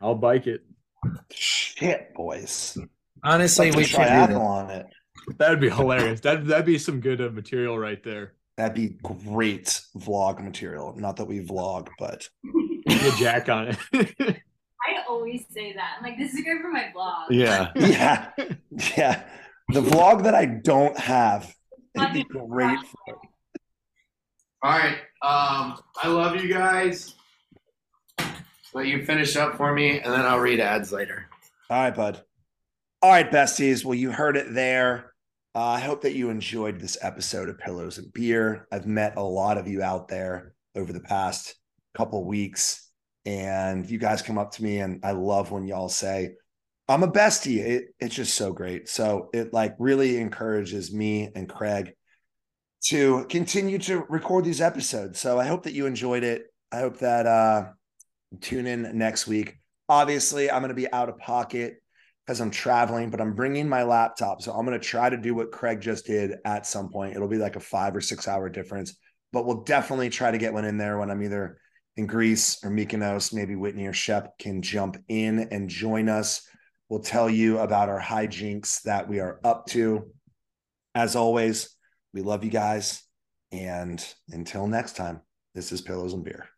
I'll bike it. Shit, boys. Honestly, we do should do that. triathlon it. That'd be hilarious. That that'd be some good uh, material right there. That'd be great vlog material. Not that we vlog, but Get Jack on it. I always say that. I'm like, this is good for my vlog. Yeah. yeah, yeah. The vlog that I don't have, it'd be great. For, All right. Um, I love you guys. Let you finish up for me, and then I'll read ads later. all right, bud. All right, besties. Well, you heard it there. Uh, I hope that you enjoyed this episode of Pillows and Beer. I've met a lot of you out there over the past couple weeks, and you guys come up to me, and I love when y'all say, "I'm a bestie." It, it's just so great. So it like really encourages me and Craig to continue to record these episodes. So I hope that you enjoyed it. I hope that uh, tune in next week. Obviously, I'm going to be out of pocket because I'm traveling, but I'm bringing my laptop. So I'm going to try to do what Craig just did at some point. It'll be like a five or six hour difference, but we'll definitely try to get one in there when I'm either in Greece or Mykonos. Maybe Whitney or Shep can jump in and join us. We'll tell you about our hijinks that we are up to. As always, we love you guys. And until next time, this is Pillows and Beer.